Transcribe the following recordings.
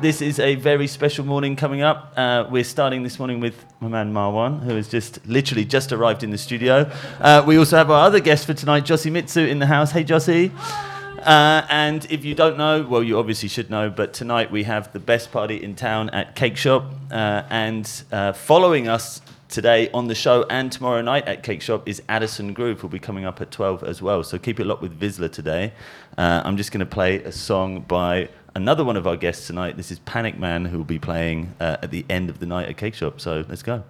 This is a very special morning coming up. Uh, we're starting this morning with my man Mar'One, who has just literally just arrived in the studio. Uh, we also have our other guest for tonight, Jossy Mitsu, in the house. Hey, Jossy. Uh, and if you don't know, well, you obviously should know, but tonight we have the best party in town at Cake Shop. Uh, and uh, following us today on the show and tomorrow night at Cake Shop is Addison Groove, who'll be coming up at 12 as well. So keep it locked with VISLA today. Uh, I'm just going to play a song by another one of our guests tonight. This is Panic Man, who will be playing uh, at the end of the night at Cake Shop. So let's go.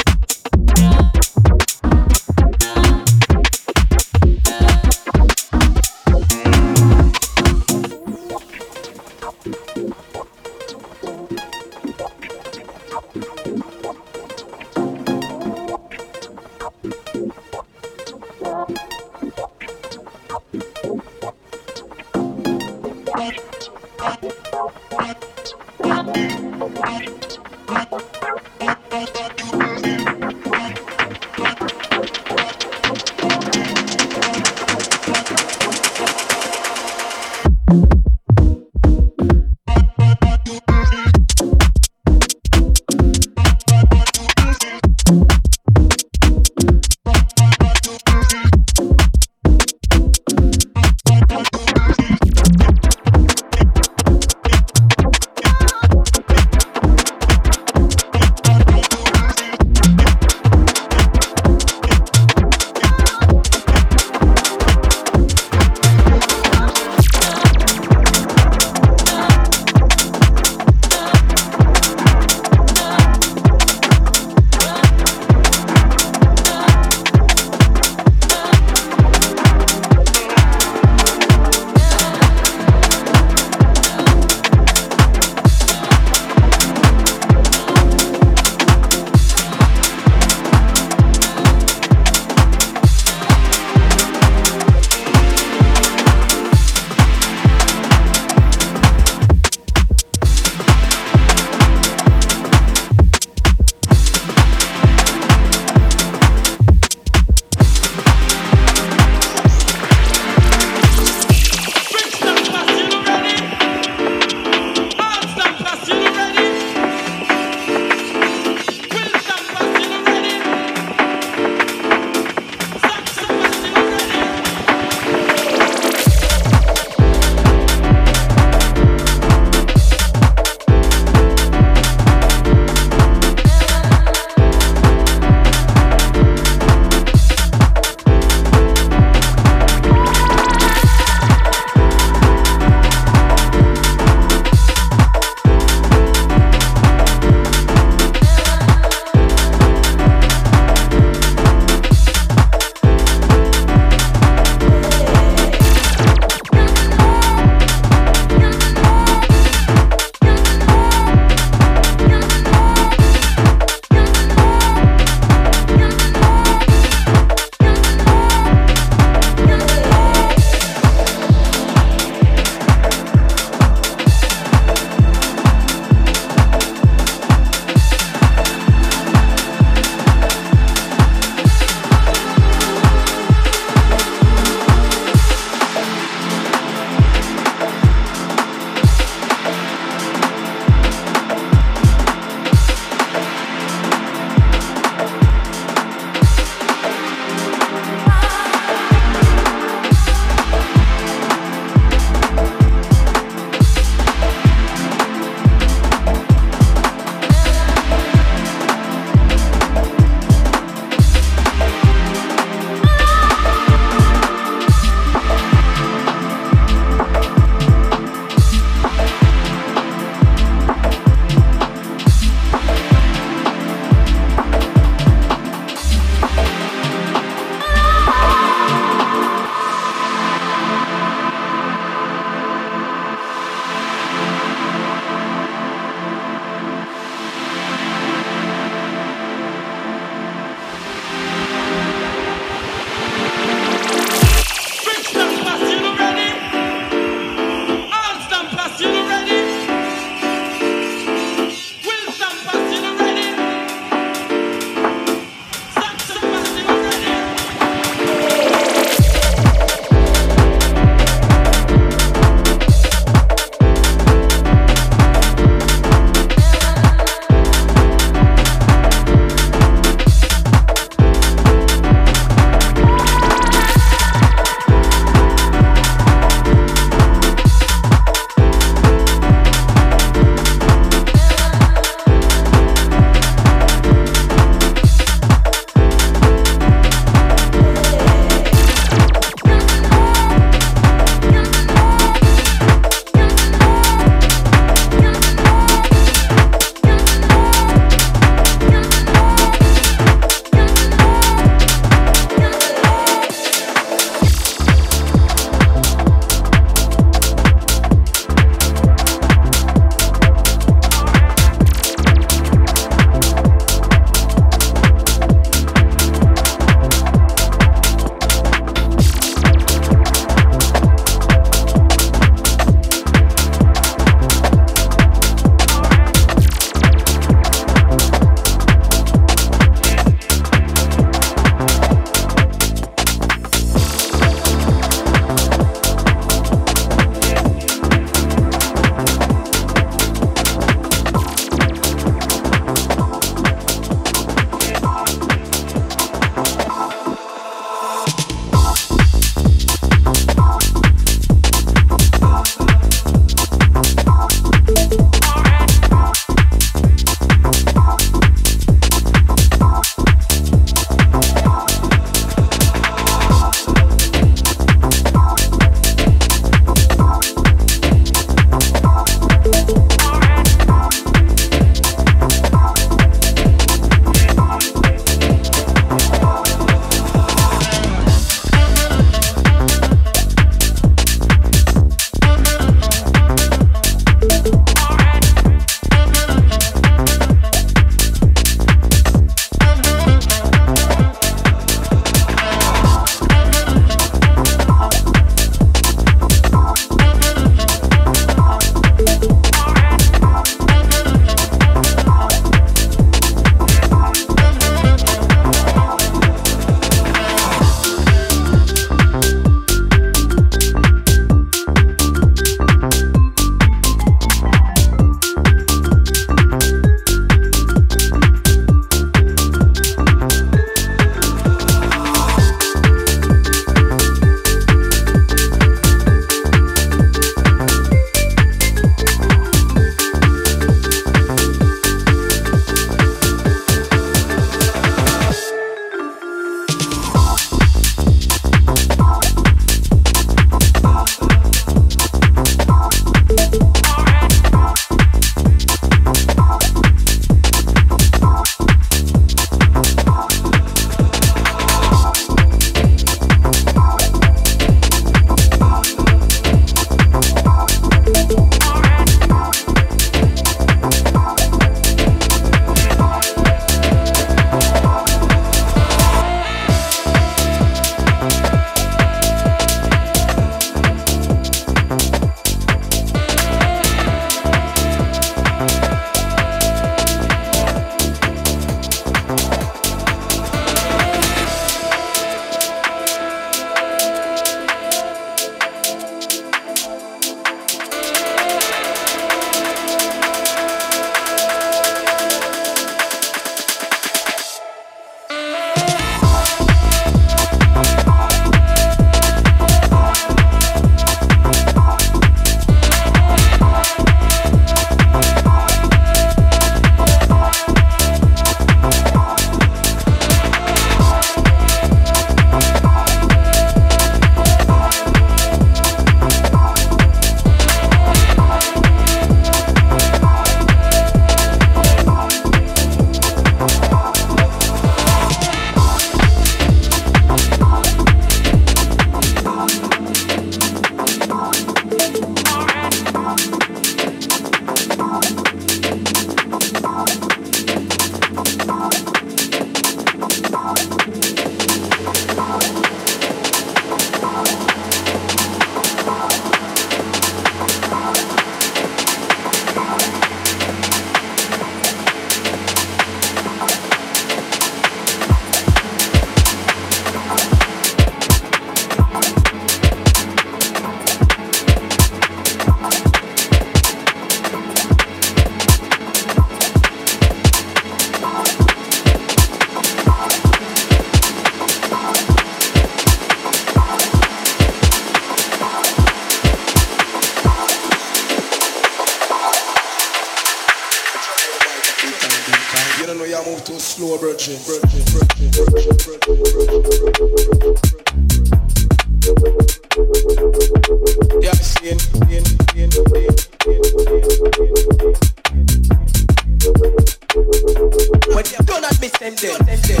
Send send them, them,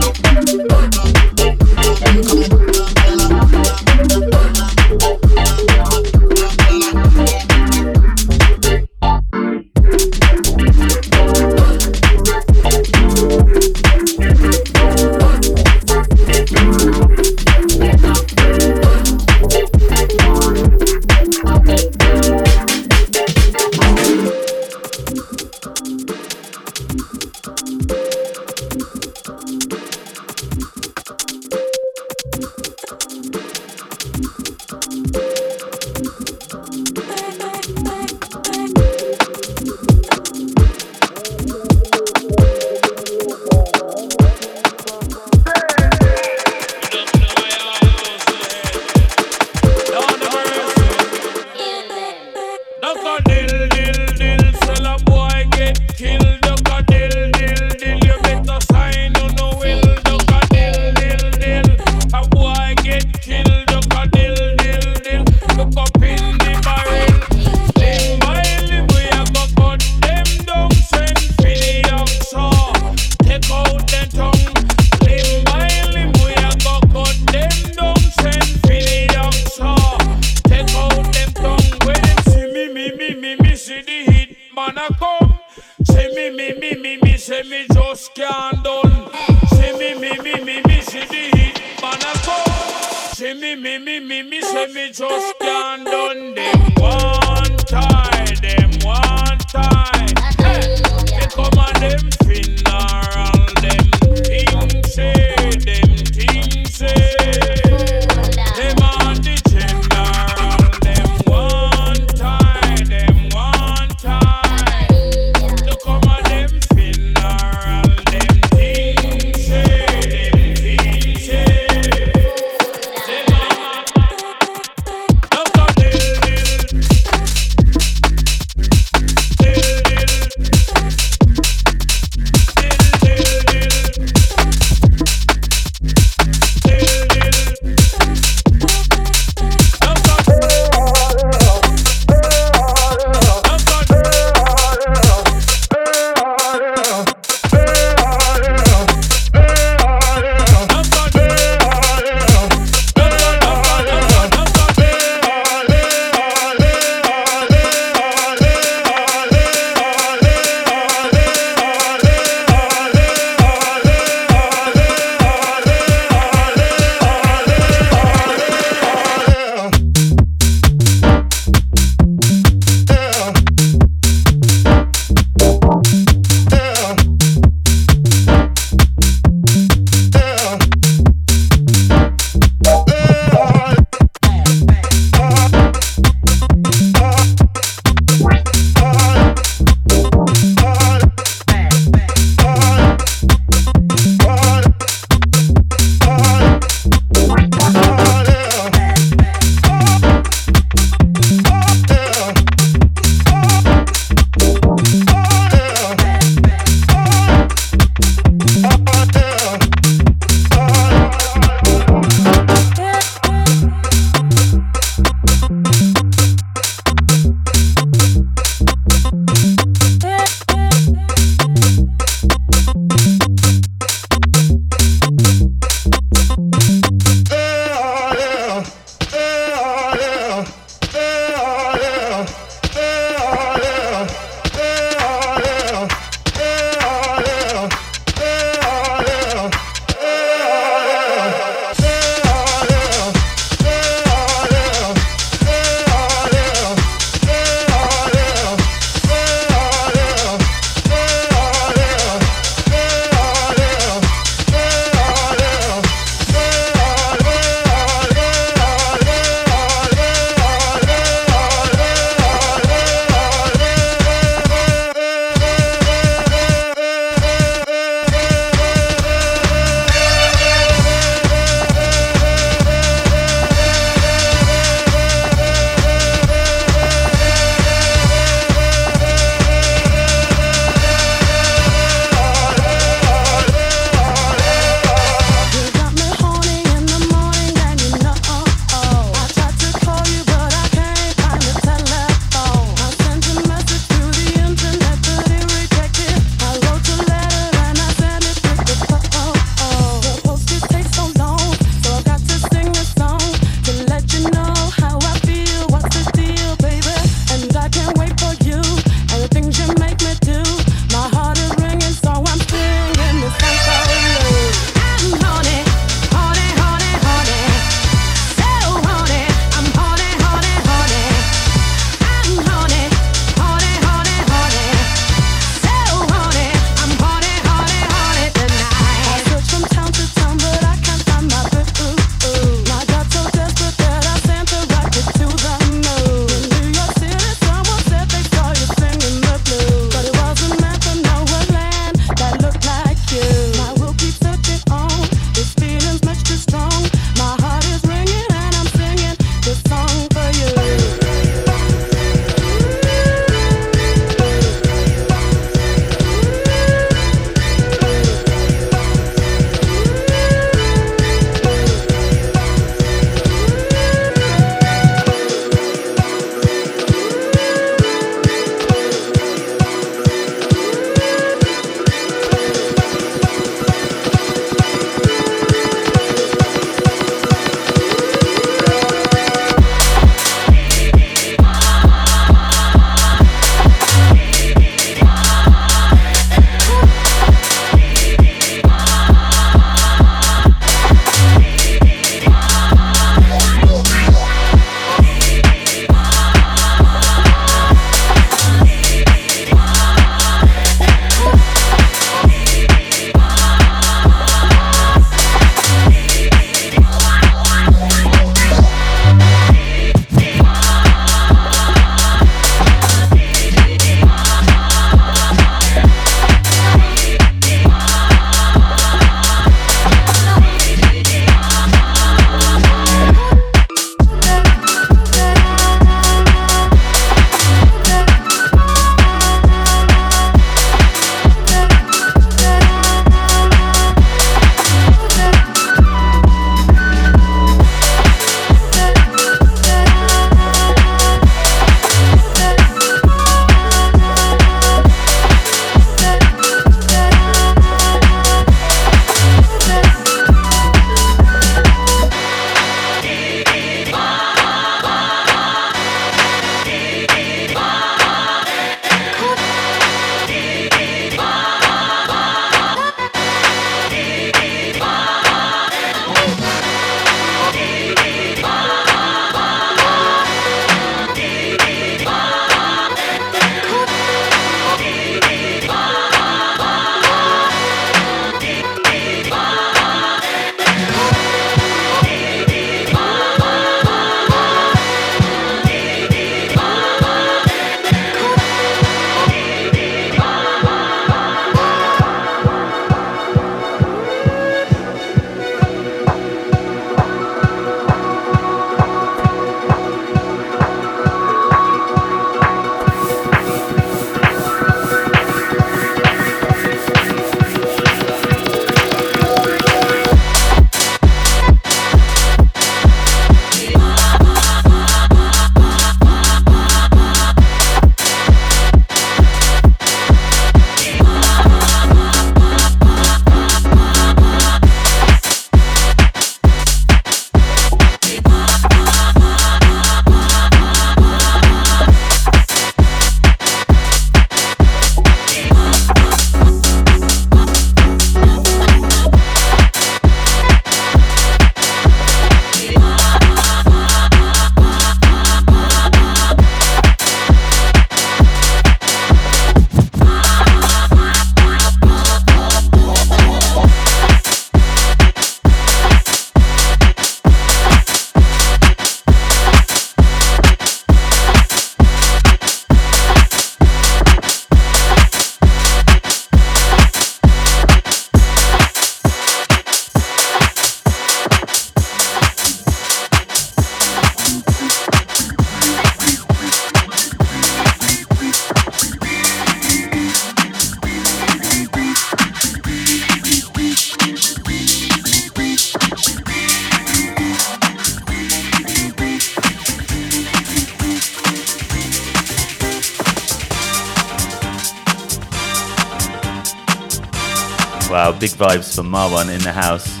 Mar'One in the house.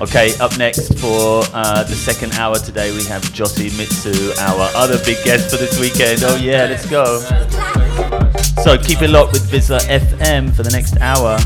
Okay, up next for uh, the second hour today, we have Jossy Mitsu, our other big guest for this weekend. Oh, yeah, let's go. So keep it locked with VISLA FM for the next hour.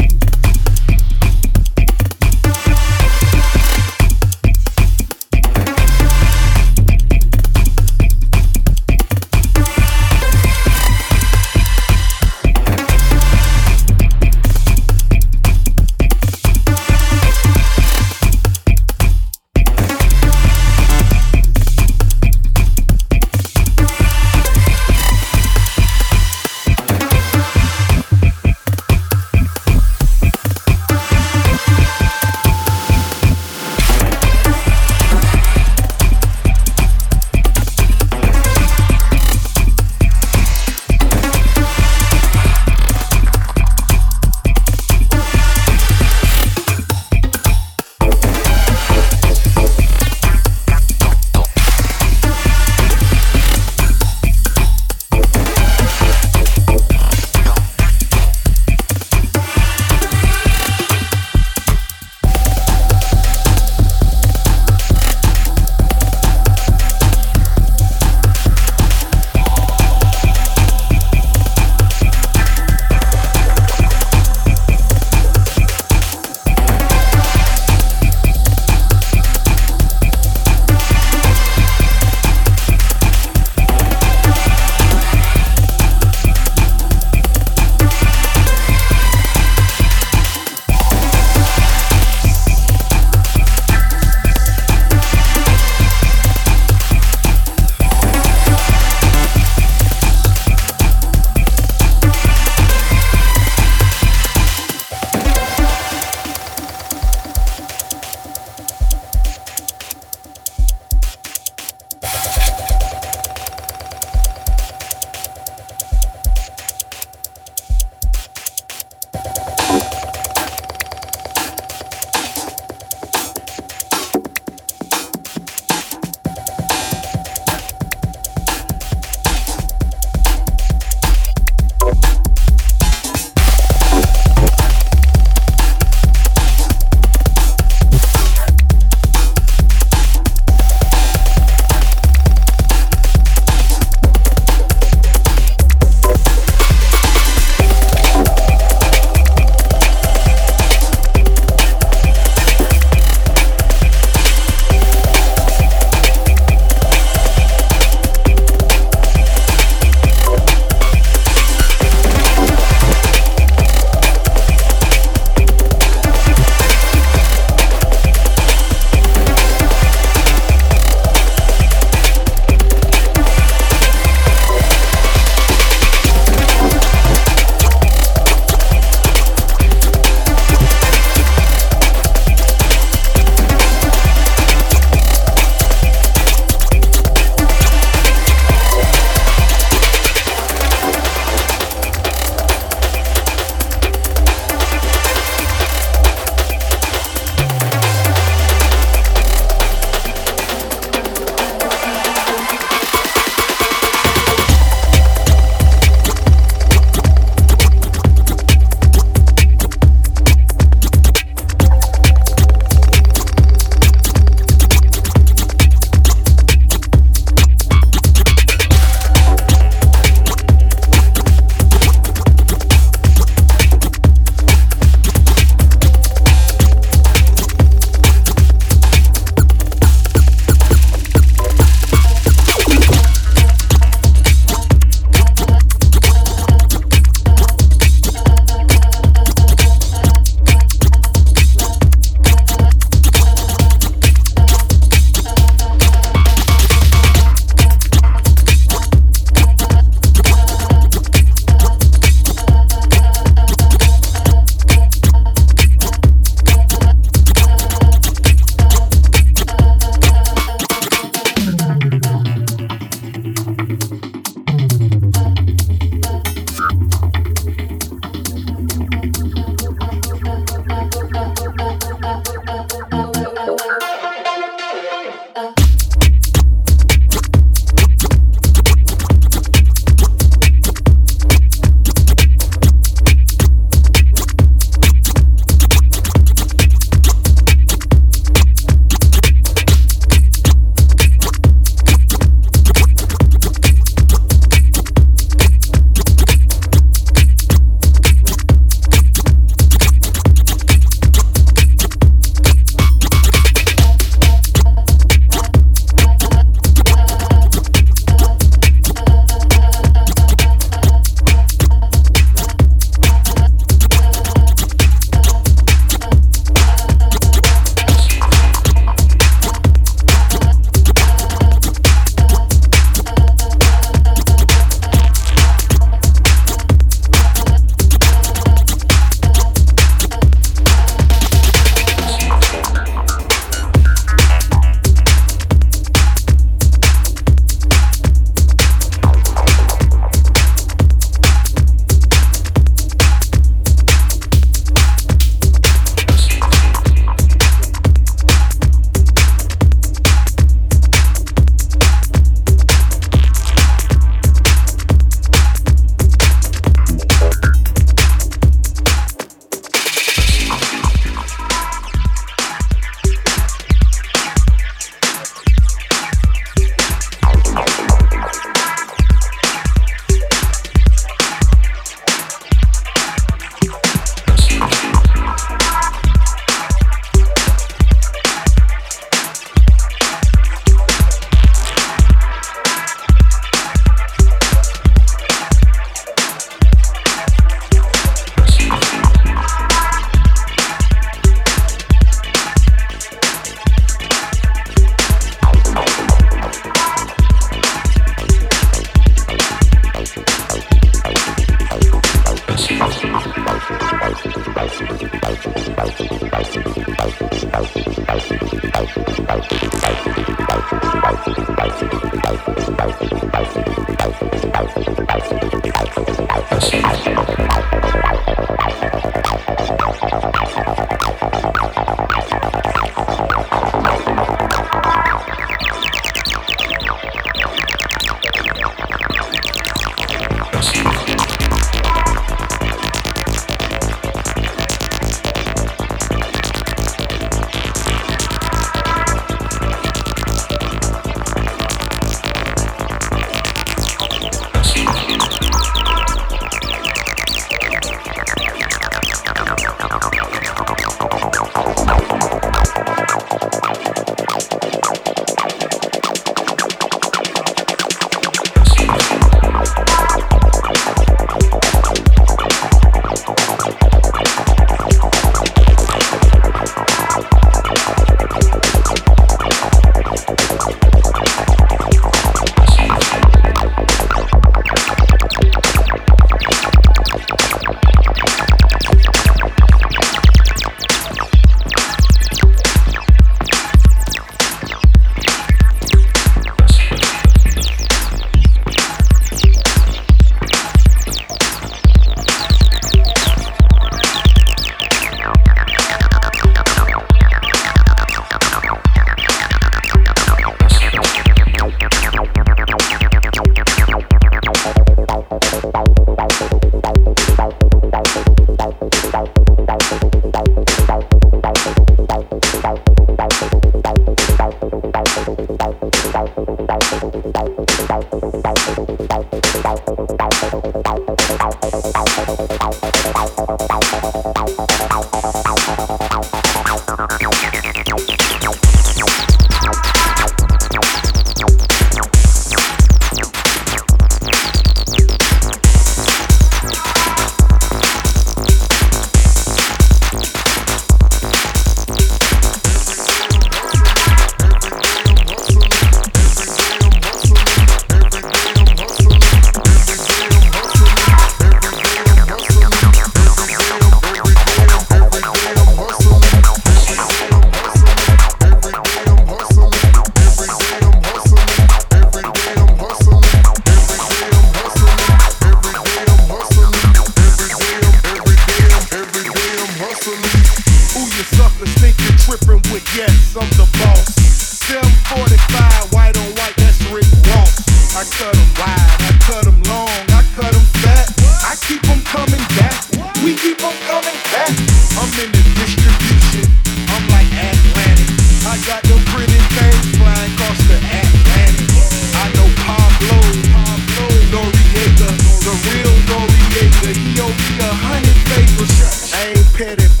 I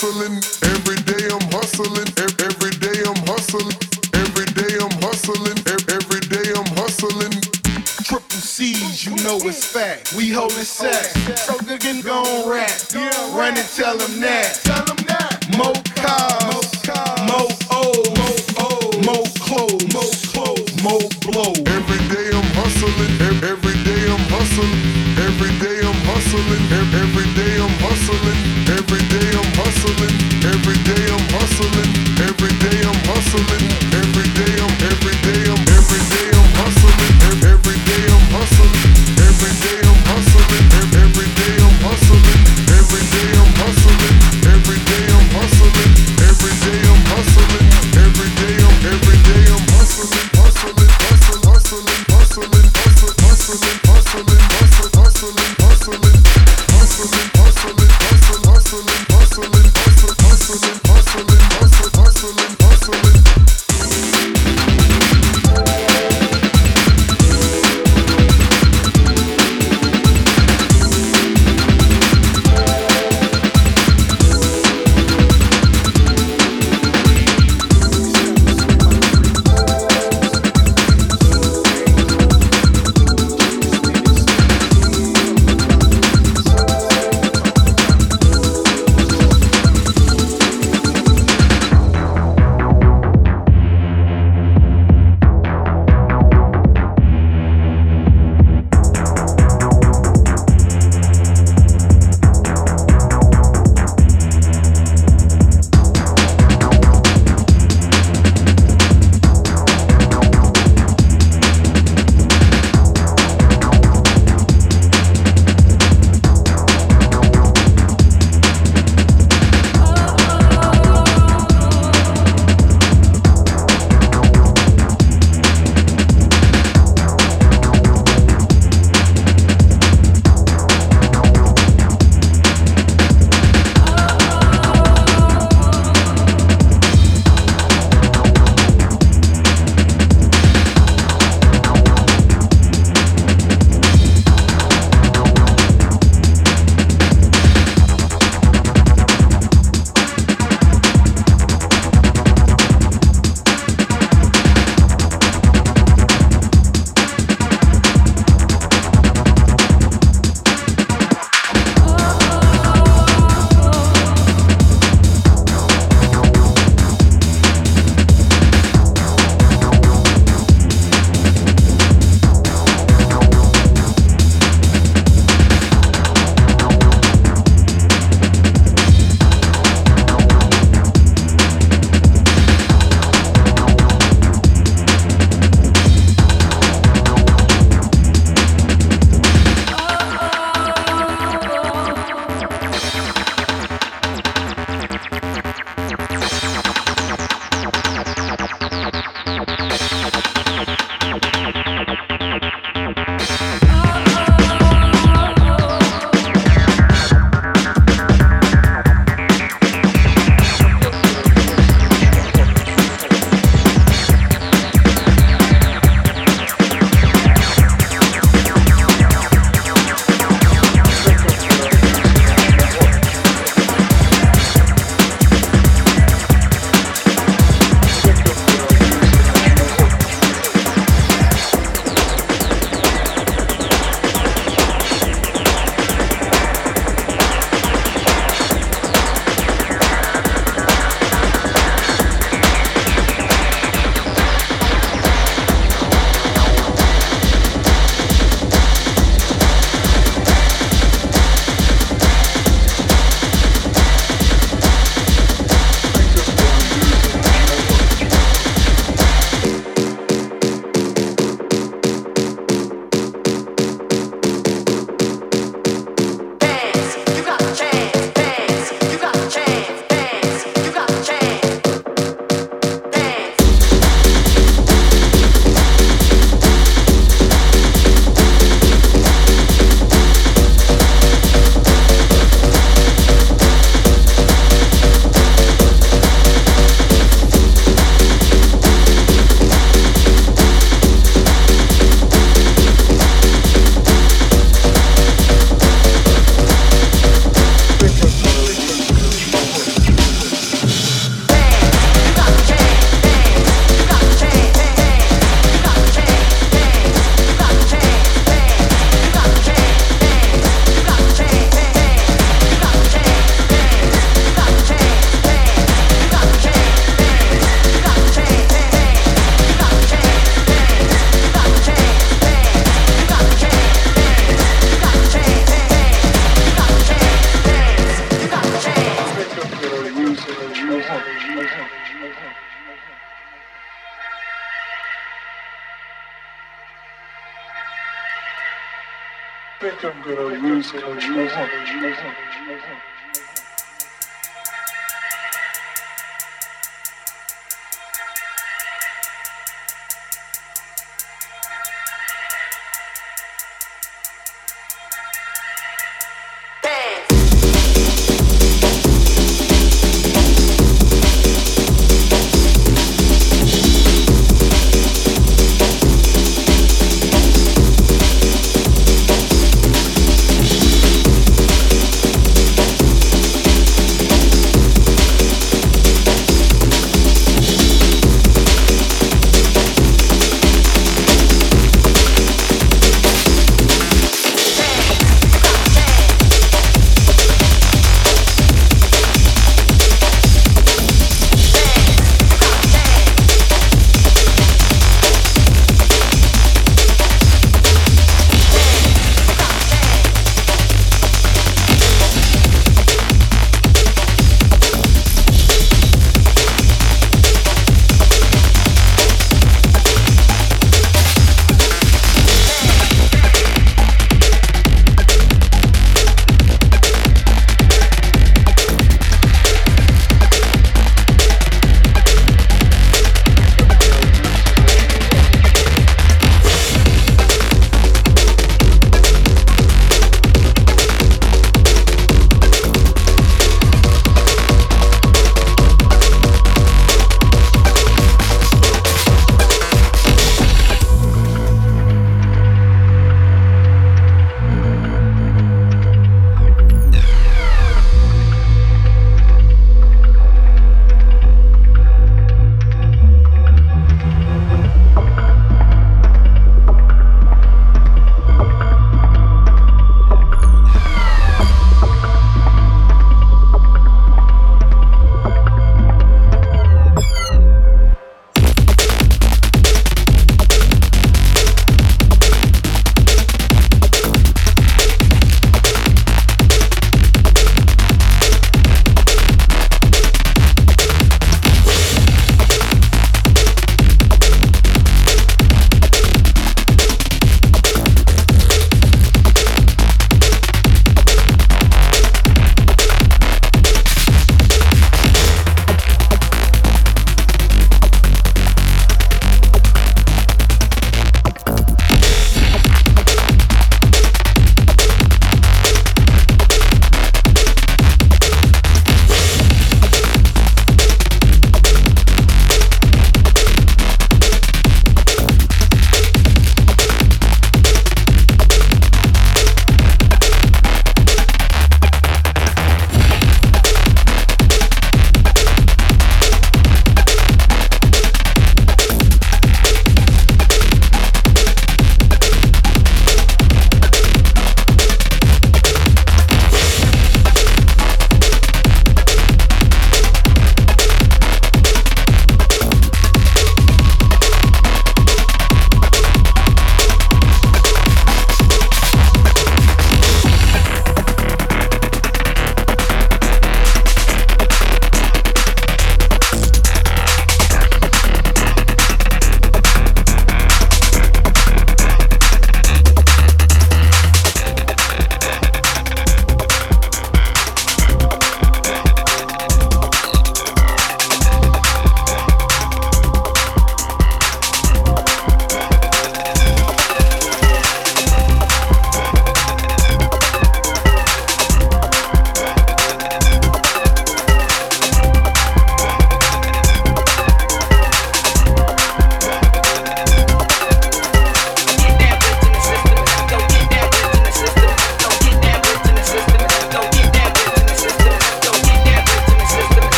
day